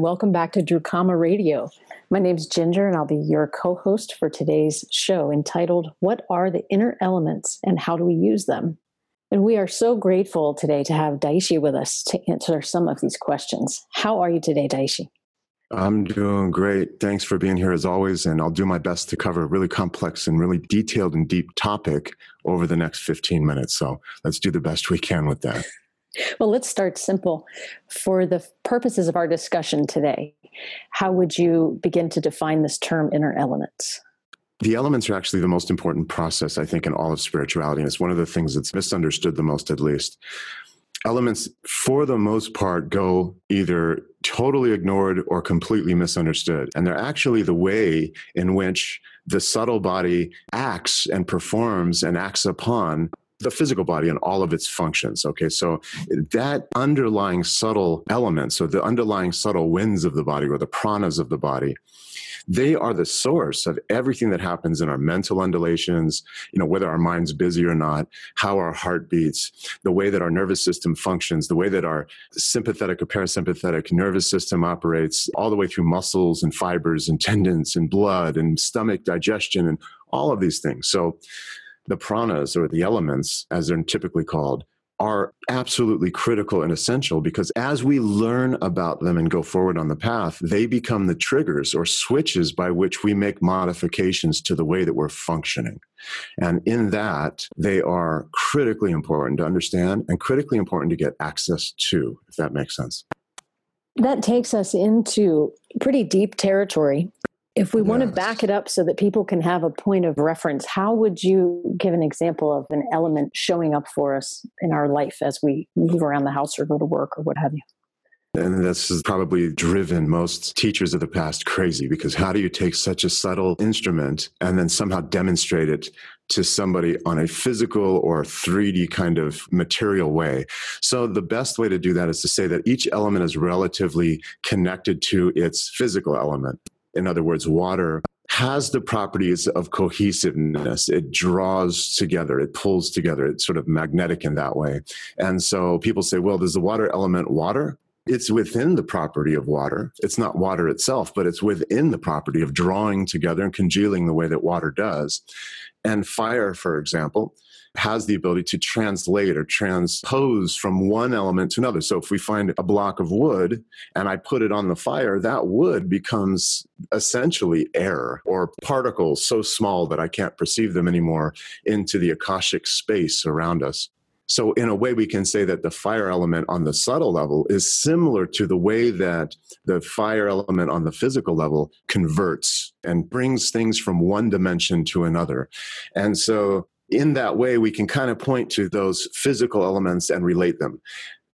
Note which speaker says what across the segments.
Speaker 1: and welcome back to Drukama Radio. My name is Ginger, and I'll be your co host for today's show entitled, What Are the Inner Elements and How Do We Use Them? And we are so grateful today to have Daishi with us to answer some of these questions. How are you today, Daishi?
Speaker 2: I'm doing great. Thanks for being here as always. And I'll do my best to cover a really complex and really detailed and deep topic over the next 15 minutes. So let's do the best we can with that.
Speaker 1: Well, let's start simple. For the purposes of our discussion today, how would you begin to define this term inner elements?
Speaker 2: The elements are actually the most important process, I think, in all of spirituality. And it's one of the things that's misunderstood the most, at least. Elements, for the most part, go either totally ignored or completely misunderstood. And they're actually the way in which the subtle body acts and performs and acts upon the physical body and all of its functions. Okay, so that underlying subtle element, so the underlying subtle winds of the body or the pranas of the body, they are the source of everything that happens in our mental undulations, you know, whether our mind's busy or not, how our heart beats, the way that our nervous system functions, the way that our sympathetic or parasympathetic nervous system operates, all the way through muscles and fibers and tendons and blood and stomach digestion and all of these things. So the pranas or the elements, as they're typically called, are absolutely critical and essential because as we learn about them and go forward on the path, they become the triggers or switches by which we make modifications to the way that we're functioning. And in that, they are critically important to understand and critically important to get access to, if that makes sense.
Speaker 1: That takes us into pretty deep territory if we yes. want to back it up so that people can have a point of reference, how would you give an example of an element showing up for us in our life as we move around the house or go to work or what have you?
Speaker 2: And this has probably driven most teachers of the past crazy because how do you take such a subtle instrument and then somehow demonstrate it to somebody on a physical or 3D kind of material way? So, the best way to do that is to say that each element is relatively connected to its physical element in other words, water, has the properties of cohesiveness. It draws together, it pulls together, it's sort of magnetic in that way. And so people say, well, does the water element water? It's within the property of water. It's not water itself, but it's within the property of drawing together and congealing the way that water does. And fire, for example, has the ability to translate or transpose from one element to another. So if we find a block of wood and I put it on the fire, that wood becomes essentially air or particles so small that I can't perceive them anymore into the Akashic space around us. So, in a way, we can say that the fire element on the subtle level is similar to the way that the fire element on the physical level converts and brings things from one dimension to another. And so, in that way, we can kind of point to those physical elements and relate them.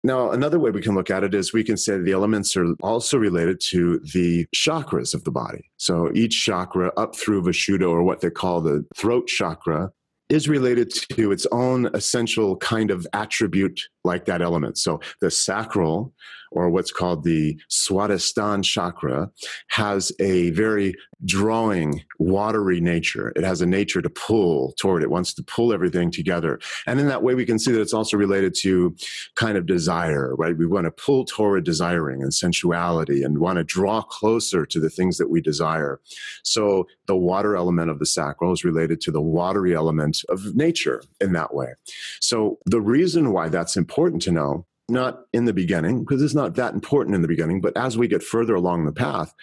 Speaker 2: Now, another way we can look at it is we can say the elements are also related to the chakras of the body. So each chakra up through Vishuddha, or what they call the throat chakra, is related to its own essential kind of attribute like that element. So the sacral, or what's called the Swadhisthana chakra, has a very drawing, watery nature. It has a nature to pull toward it, wants to pull everything together. And in that way, we can see that it's also related to kind of desire, right? We want to pull toward desiring and sensuality and want to draw closer to the things that we desire. So the water element of the sacral is related to the watery element of nature in that way. So the reason why that's important to know not in the beginning because it's not that important in the beginning but as we get further along the path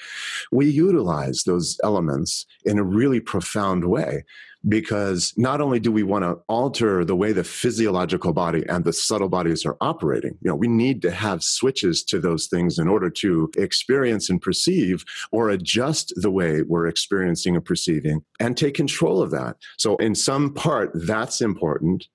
Speaker 2: we utilize those elements in a really profound way. Because not only do we want to alter the way the physiological body and the subtle bodies are operating you know we need to have switches to those things in order to experience and perceive or adjust the way we're experiencing and perceiving and take control of that. So in some part that's important.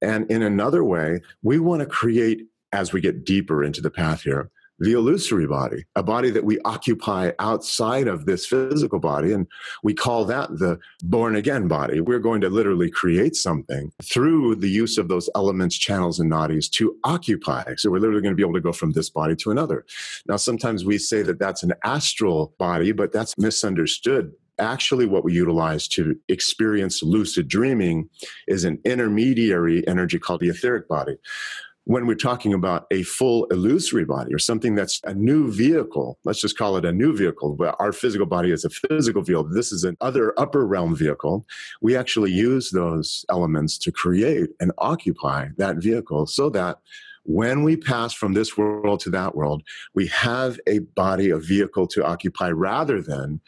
Speaker 2: And in another way, we want to create, as we get deeper into the path here, the illusory body, a body that we occupy outside of this physical body. And we call that the born again body. We're going to literally create something through the use of those elements, channels, and nadis to occupy. So we're literally going to be able to go from this body to another. Now, sometimes we say that that's an astral body, but that's misunderstood actually what we utilize to experience lucid dreaming is an intermediary energy called the etheric body when we're talking about a full illusory body or something that's a new vehicle, let's just call it a new vehicle, but our physical body is a physical vehicle. This is an other upper realm vehicle. We actually use those elements to create and occupy that vehicle so that when we pass from this world to that world, we have a body, a vehicle to occupy rather than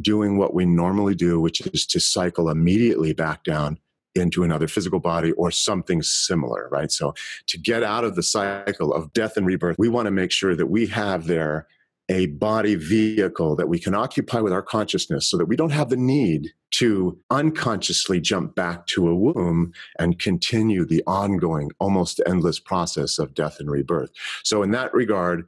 Speaker 2: doing what we normally do, which is to cycle immediately back down into another physical body or something similar, right? So to get out of the cycle of death and rebirth, we want to make sure that we have there a body vehicle that we can occupy with our consciousness so that we don't have the need to unconsciously jump back to a womb and continue the ongoing, almost endless process of death and rebirth. So, in that regard,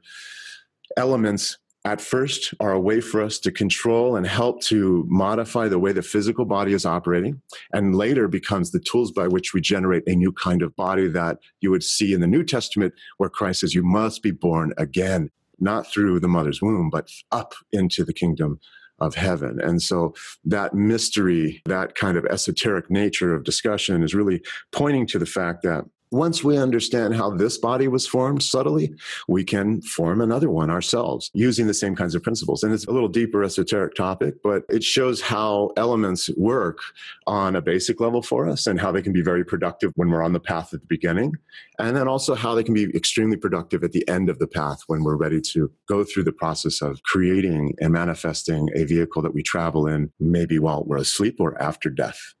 Speaker 2: elements at first are a way for us to control and help to modify the way the physical body is operating and later becomes the tools by which we generate a new kind of body that you would see in the new testament where christ says you must be born again not through the mother's womb but up into the kingdom of heaven. And so that mystery, that kind of esoteric nature of discussion is really pointing to the fact that once we understand how this body was formed subtly, we can form another one ourselves using the same kinds of principles. And it's a little deeper esoteric topic, but it shows how elements work on a basic level for us and how they can be very productive when we're on the path at the beginning. And then also how they can be extremely productive at the end of the path when we're ready to go through the process of creating and manifesting a vehicle that we travel in, maybe while we're asleep or after death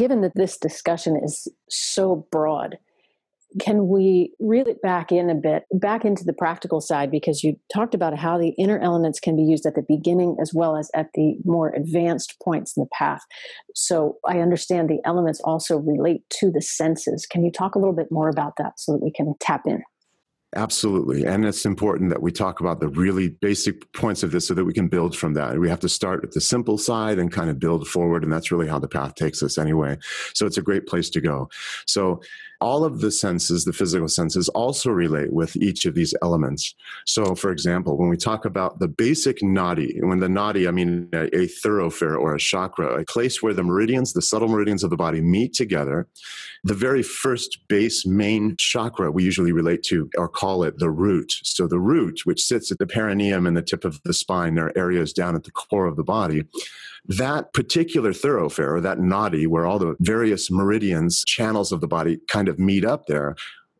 Speaker 1: given that this discussion is so broad, can we reel it back in a bit, back into the practical side? Because you talked about how the inner elements can be used at the beginning as well as at the more advanced points in the path. So I understand the elements also relate to the senses. Can you talk a little bit more about that so that we can tap in?
Speaker 2: Absolutely. And it's important that we talk about the really basic points of this so that we can build from that. We have to start at the simple side and kind of build forward. And that's really how the path takes us anyway. So it's a great place to go. So all of the senses, the physical senses, also relate with each of these elements. So, for example, when we talk about the basic nadi, when the nadi, I mean a, a thoroughfare or a chakra, a place where the meridians, the subtle meridians of the body meet together, the very first base main chakra we usually relate to or call it the root. So, the root, which sits at the perineum and the tip of the spine, there are areas down at the core of the body that particular thoroughfare or that nadi where all the various meridians, channels of the body kind of meet up there,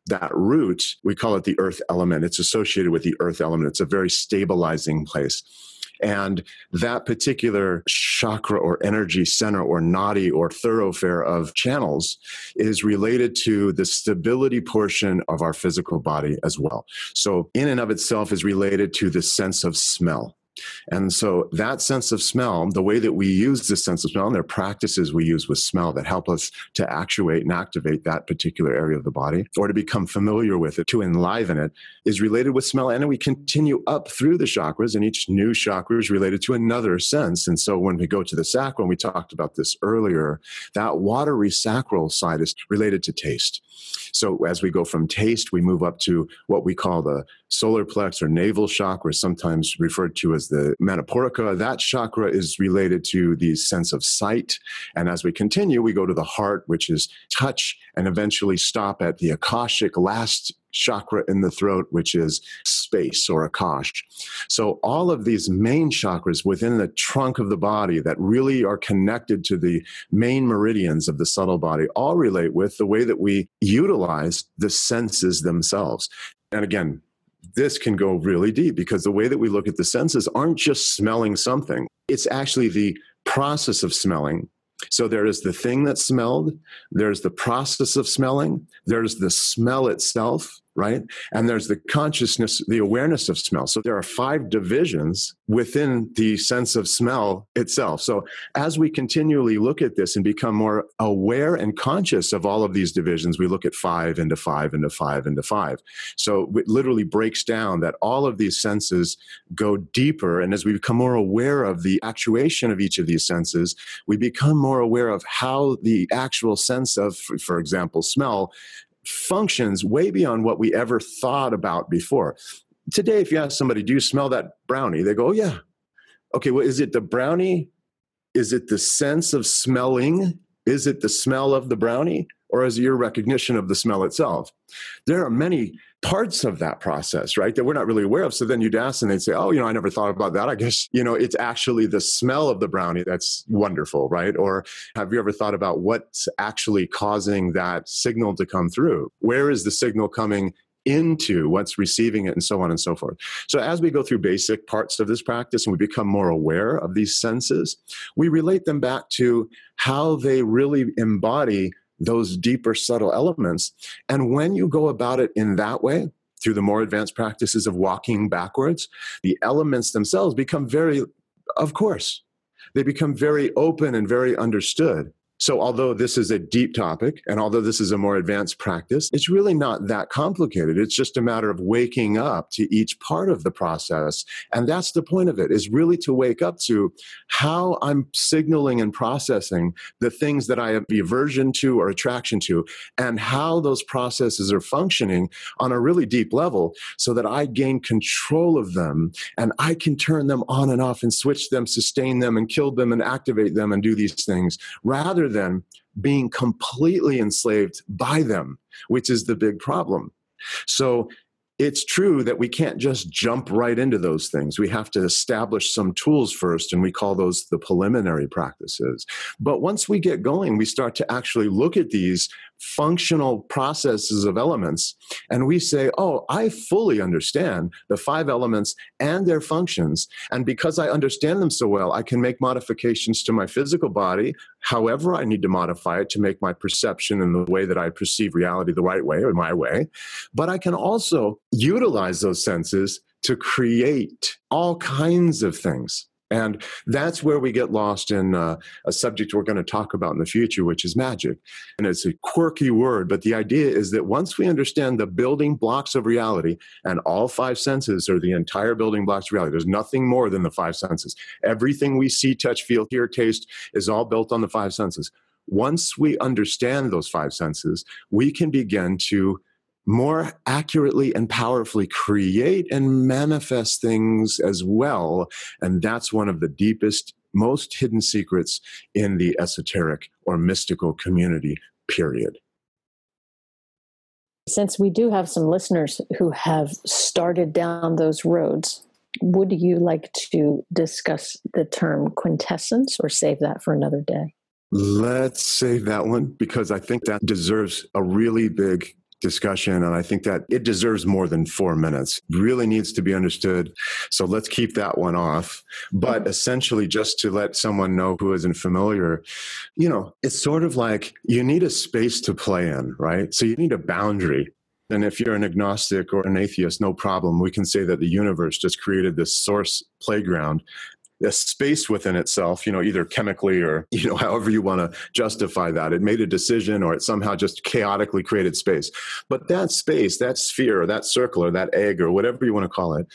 Speaker 2: that root, we call it the earth element. It's associated with the earth element. It's a very stabilizing place. And that particular chakra or energy center or nadi or thoroughfare of channels is related to the stability portion of our physical body as well. So, in and of itself, is related to the sense of smell. And so that sense of smell, the way that we use this sense of smell, and there are practices we use with smell that help us to actuate and activate that particular area of the body or to become familiar with it, to enliven it, is related with smell. And we continue up through the chakras, and each new chakra is related to another sense. And so when we go to the sacral, we talked about this earlier, that watery sacral side is related to taste. So as we go from taste, we move up to what we call the solar plex or navel chakra, sometimes referred to as the Manipuraka. That chakra is related to the sense of sight. And as we continue, we go to the heart, which is touch, and eventually stop at the Akashic last chakra in the throat, which is space or akash. So, all of these main chakras within the trunk of the body that really are connected to the main meridians of the subtle body all relate with the way that we utilize the senses themselves. And again, this can go really deep because the way that we look at the senses aren't just smelling something, it's actually the process of smelling. So there is the thing that smelled, there's the process of smelling, there's the smell itself, right? And there's the consciousness, the awareness of smell. So there are five divisions within the sense of smell itself. So as we continually look at this and become more aware and conscious of all of these divisions, we look at five into five into five into five. So it literally breaks down that all of these senses go deeper. And as we become more aware of the actuation of each of these senses, we become more aware of how the actual sense of, for example, smell functions way beyond what we ever thought about before. Today, if you ask somebody, do you smell that brownie? They go, oh, yeah. Okay, well, is it the brownie? Is it the sense of smelling? Is it the smell of the brownie? or is it your recognition of the smell itself? There are many parts of that process, right, that we're not really aware of. So then you'd ask and they'd say, Oh, you know, I never thought about that. I guess, you know, it's actually the smell of the brownie that's wonderful, right? Or have you ever thought about what's actually causing that signal to come through? Where is the signal coming into what's receiving it and so on and so forth. So, as we go through basic parts of this practice and we become more aware of these senses, we relate them back to how they really embody those deeper, subtle elements. And when you go about it in that way, through the more advanced practices of walking backwards, the elements themselves become very, of course, they become very open and very understood. So, although this is a deep topic and although this is a more advanced practice, it's really not that complicated. It's just a matter of waking up to each part of the process. And that's the point of it is really to wake up to how I'm signaling and processing the things that I have aversion to or attraction to and how those processes are functioning on a really deep level so that I gain control of them and I can turn them on and off and switch them, sustain them and kill them and activate them and do these things rather than being completely enslaved by them, which is the big problem. So it's true that we can't just jump right into those things. We have to establish some tools first, and we call those the preliminary practices. But once we get going, we start to actually look at these functional processes of elements, and we say, Oh, I fully understand the five elements and their functions. And because I understand them so well, I can make modifications to my physical body, however I need to modify it to make my perception and the way that I perceive reality the right way or my way. But I can also utilize those senses to create all kinds of things. And that's where we get lost in uh, a subject we're going to talk about in the future, which is magic. And it's a quirky word, but the idea is that once we understand the building blocks of reality, and all five senses are the entire building blocks of reality, there's nothing more than the five senses. Everything we see, touch, feel, hear, taste is all built on the five senses. Once we understand those five senses, we can begin to more accurately and powerfully create and manifest things as well. And that's one of the deepest, most hidden secrets in the esoteric or mystical community, period.
Speaker 1: Since we do have some listeners who have started down those roads, would you like to discuss the term quintessence or save that for another day?
Speaker 2: Let's save that one because I think that deserves a really big discussion. And I think that it deserves more than four minutes, really needs to be understood. So let's keep that one off. But essentially, just to let someone know who isn't familiar, you know, it's sort of like you need a space to play in, right? So you need a boundary. And if you're an agnostic or an atheist, no problem. We can say that the universe just created this source playground a space within itself, you know, either chemically or, you know, however you want to justify that. It made a decision or it somehow just chaotically created space. But that space, that sphere or that circle or that egg or whatever you want to call it,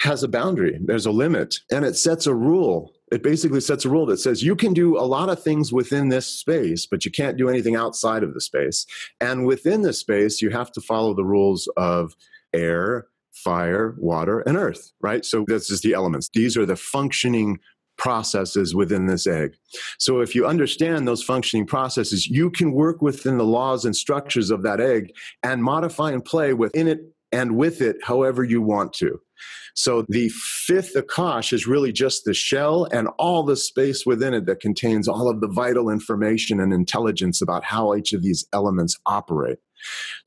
Speaker 2: has a boundary. There's a limit and it sets a rule. It basically sets a rule that says you can do a lot of things within this space, but you can't do anything outside of the space. And within the space, you have to follow the rules of air, fire, water, and earth, right? So this is the elements. These are the functioning processes within this egg. So if you understand those functioning processes, you can work within the laws and structures of that egg and modify and play within it and with it however you want to. So the fifth Akash is really just the shell and all the space within it that contains all of the vital information and intelligence about how each of these elements operate.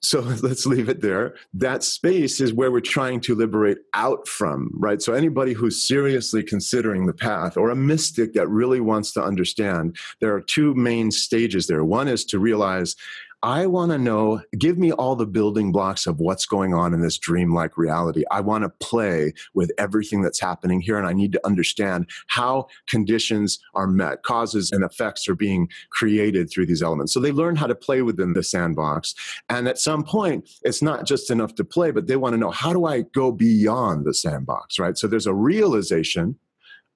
Speaker 2: So let's leave it there. That space is where we're trying to liberate out from, right? So anybody who's seriously considering the path or a mystic that really wants to understand, there are two main stages there. One is to realize I want to know, give me all the building blocks of what's going on in this dreamlike reality. I want to play with everything that's happening here, and I need to understand how conditions are met, causes and effects are being created through these elements. So they learn how to play within the sandbox. And at some point, it's not just enough to play, but they want to know how do I go beyond the sandbox, right? So there's a realization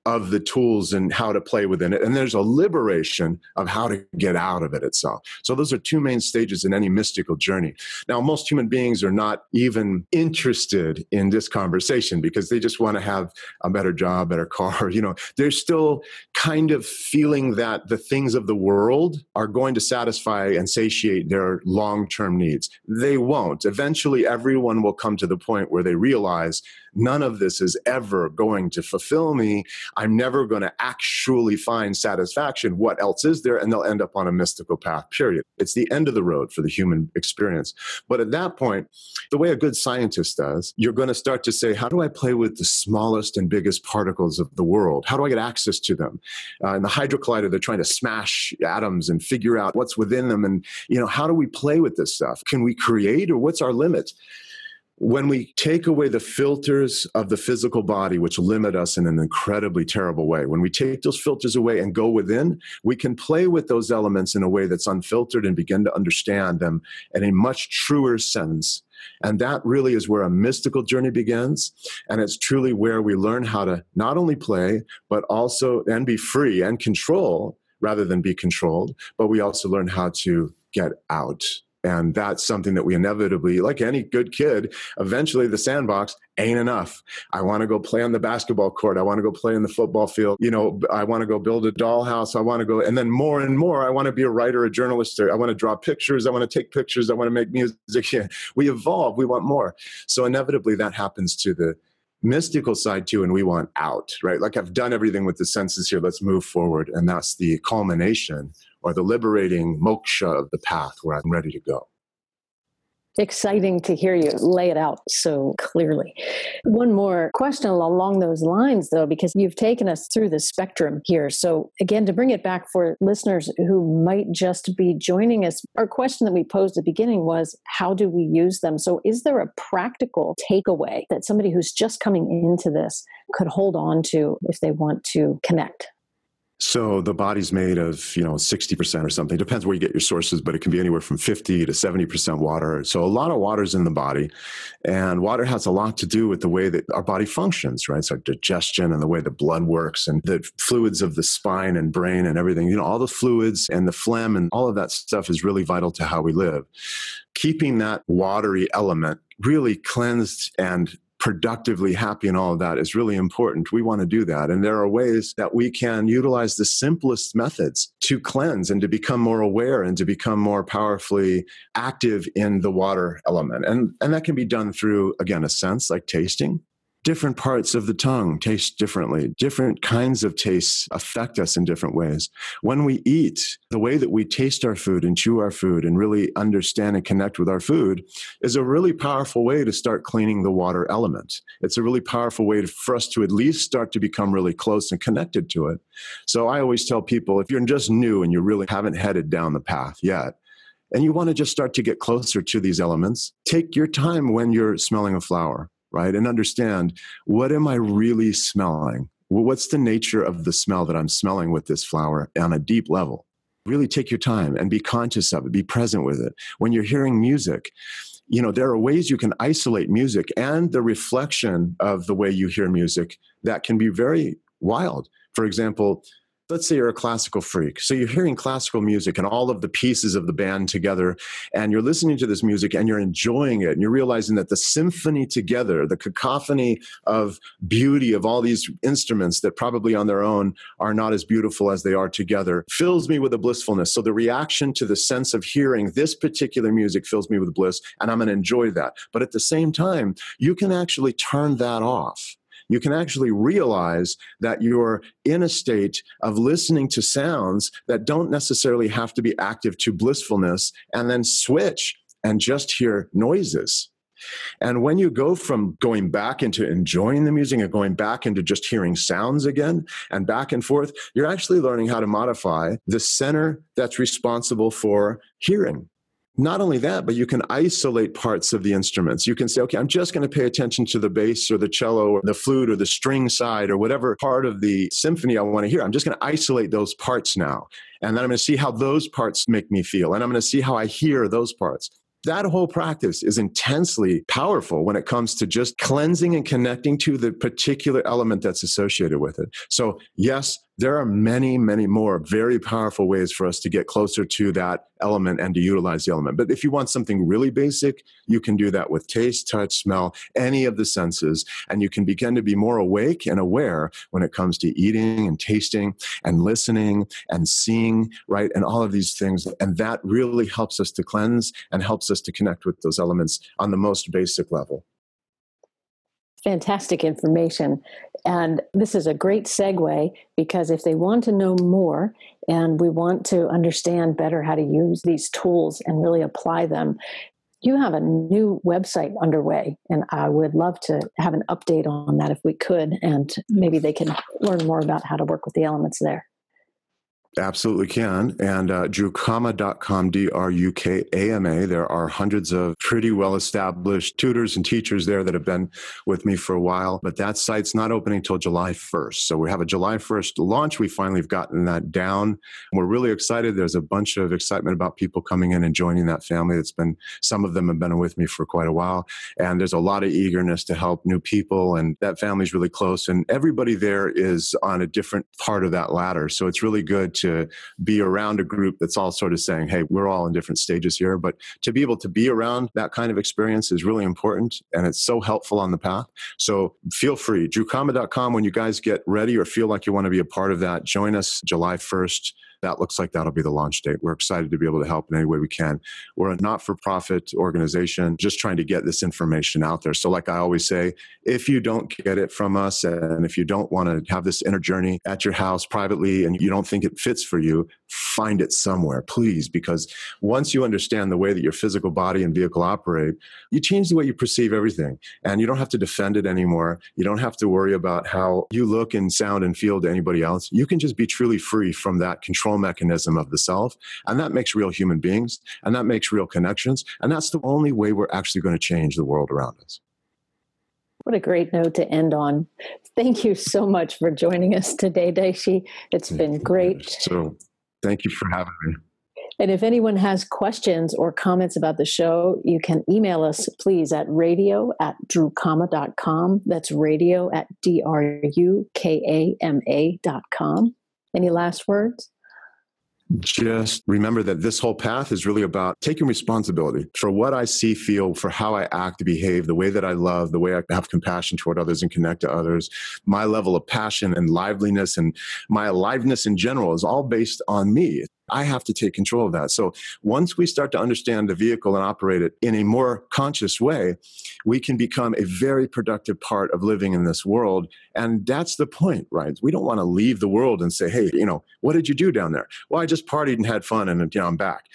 Speaker 2: of the tools and how to play within it. And there's a liberation of how to get out of it itself. So those are two main stages in any mystical journey. Now, most human beings are not even interested in this conversation because they just want to have a better job, better car. You know, they're still kind of feeling that the things of the world are going to satisfy and satiate their long term needs. They won't. Eventually, everyone will come to the point where they realize none of this is ever going to fulfill me. I'm never going to actually find satisfaction. What else is there? And they'll end up on a mystical path, period. It's the end of the road for the human experience. But at that point, the way a good scientist does, you're going to start to say, how do I play with the smallest and biggest particles of the world? How do I get access to them? Uh, in the Hadron Collider, they're trying to smash atoms and figure out what's within them. And, you know, how do we play with this stuff? Can we create or what's our limit? When we take away the filters of the physical body, which limit us in an incredibly terrible way, when we take those filters away and go within, we can play with those elements in a way that's unfiltered and begin to understand them in a much truer sense. And that really is where a mystical journey begins. And it's truly where we learn how to not only play, but also and be free and control rather than be controlled. But we also learn how to get out and that's something that we inevitably, like any good kid, eventually the sandbox ain't enough. I want to go play on the basketball court. I want to go play in the football field. You know, I want to go build a dollhouse. I want to go, and then more and more, I want to be a writer, a journalist. I want to draw pictures. I want to take pictures. I want to make music. We evolve. We want more. So inevitably, that happens to the mystical side too and we want out right like i've done everything with the senses here let's move forward and that's the culmination or the liberating moksha of the path where I'm ready to go.
Speaker 1: Exciting to hear you lay it out so clearly. One more question along those lines, though, because you've taken us through the spectrum here. So, again, to bring it back for listeners who might just be joining us, our question that we posed at the beginning was how do we use them? So, is there a practical takeaway that somebody who's just coming into this could hold on to if they want to connect?
Speaker 2: So the body's made of, you know, 60% or something. Depends where you get your sources, but it can be anywhere from 50 to 70% water. So a lot of water's in the body. And water has a lot to do with the way that our body functions, right? So digestion and the way the blood works and the fluids of the spine and brain and everything. You know, all the fluids and the phlegm and all of that stuff is really vital to how we live. Keeping that watery element really cleansed and productively happy and all of that is really important. We want to do that. And there are ways that we can utilize the simplest methods to cleanse and to become more aware and to become more powerfully active in the water element. And, and that can be done through, again, a sense like tasting, different parts of the tongue taste differently. Different kinds of tastes affect us in different ways. When we eat, the way that we taste our food and chew our food and really understand and connect with our food is a really powerful way to start cleaning the water element. It's a really powerful way to, for us to at least start to become really close and connected to it. So I always tell people if you're just new and you really haven't headed down the path yet, and you want to just start to get closer to these elements, take your time when you're smelling a flower right? And understand what am I really smelling? What's the nature of the smell that I'm smelling with this flower on a deep level? Really take your time and be conscious of it, be present with it. When you're hearing music, you know, there are ways you can isolate music and the reflection of the way you hear music that can be very wild. For example, let's say you're a classical freak. So you're hearing classical music and all of the pieces of the band together, and you're listening to this music and you're enjoying it, and you're realizing that the symphony together, the cacophony of beauty of all these instruments that probably on their own are not as beautiful as they are together, fills me with a blissfulness. So the reaction to the sense of hearing this particular music fills me with bliss, and I'm going to enjoy that. But at the same time, you can actually turn that off you can actually realize that you're in a state of listening to sounds that don't necessarily have to be active to blissfulness and then switch and just hear noises. And when you go from going back into enjoying the music and going back into just hearing sounds again and back and forth, you're actually learning how to modify the center that's responsible for hearing not only that, but you can isolate parts of the instruments. You can say, okay, I'm just going to pay attention to the bass or the cello or the flute or the string side or whatever part of the symphony I want to hear. I'm just going to isolate those parts now. And then I'm going to see how those parts make me feel. And I'm going to see how I hear those parts. that whole practice is intensely powerful when it comes to just cleansing and connecting to the particular element that's associated with it. So, yes, there are many, many more very powerful ways for us to get closer to that element and to utilize the element. But if you want something really basic, you can do that with taste, touch, smell, any of the senses. And you can begin to be more awake and aware when it comes to eating and tasting and listening and seeing, right? And all of these things. And that really helps us to cleanse and helps us to connect with those elements on the most basic level
Speaker 1: fantastic information. And this is a great segue because if they want to know more and we want to understand better how to use these tools and really apply them, you have a new website underway, and I would love to have an update on that if we could, and maybe they can learn more about how to work with the elements there.
Speaker 2: Absolutely can. And uh, drukama.com, D R U K A M A. There are hundreds of pretty well established tutors and teachers there that have been with me for a while. But that site's not opening until July 1st. So we have a July 1st launch. We finally have gotten that down. We're really excited. There's a bunch of excitement about people coming in and joining that family. That's been, some of them have been with me for quite a while. And there's a lot of eagerness to help new people. And that family's really close. And everybody there is on a different part of that ladder. So it's really good to to be around a group that's all sort of saying, hey, we're all in different stages here. But to be able to be around that kind of experience is really important and it's so helpful on the path. So feel free. Drukama.com, when you guys get ready or feel like you want to be a part of that, join us July 1st that looks like that'll be the launch date. We're excited to be able to help in any way we can. We're a not for profit organization just trying to get this information out there. So, like I always say, if you don't get it from us and if you don't want to have this inner journey at your house privately and you don't think it fits for you, find it somewhere, please, because once you understand the way that your physical body and vehicle operate, you change the way you perceive everything. And you don't have to defend it anymore. You don't have to worry about how you look and sound and feel to anybody else. You can just be truly free from that control mechanism of the self. And that makes real human beings and that makes real connections. And that's the only way we're actually going to change the world around us.
Speaker 1: What a great note to end on. Thank you so much for joining us today, Daishi. It's been great.
Speaker 2: So Thank you for having me.
Speaker 1: And if anyone has questions or comments about the show, you can email us, please, at radio at drukama.com. That's radio at D R U K A M A dot com. Any last words?
Speaker 2: Just remember that this whole path is really about taking responsibility for what I see, feel, for how I act, behave, the way that I love, the way I have compassion toward others and connect to others. My level of passion and liveliness and my aliveness in general is all based on me. I have to take control of that. So once we start to understand the vehicle and operate it in a more conscious way, we can become a very productive part of living in this world. And that's the point, right? We don't want to leave the world and say, hey, you know, what did you do down there? Well, I just partied and had fun and you know, I'm back.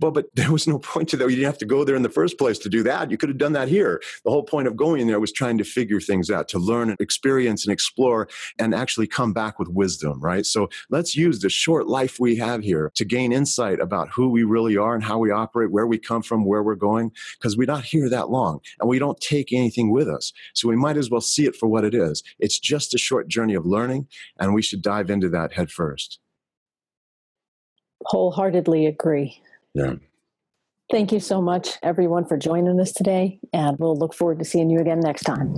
Speaker 2: Well, but there was no point to that. You didn't have to go there in the first place to do that. You could have done that here. The whole point of going there was trying to figure things out, to learn and experience and explore and actually come back with wisdom, right? So let's use the short life we have here to gain insight about who we really are and how we operate, where we come from, where we're going, because we're not here that long and we don't take anything with us. So we might as well see it for what it is. It's just a short journey of learning, and we should dive into that head first.
Speaker 1: Wholeheartedly agree.
Speaker 2: Yeah.
Speaker 1: Thank you so much, everyone, for joining us today. And we'll look forward to seeing you again next time.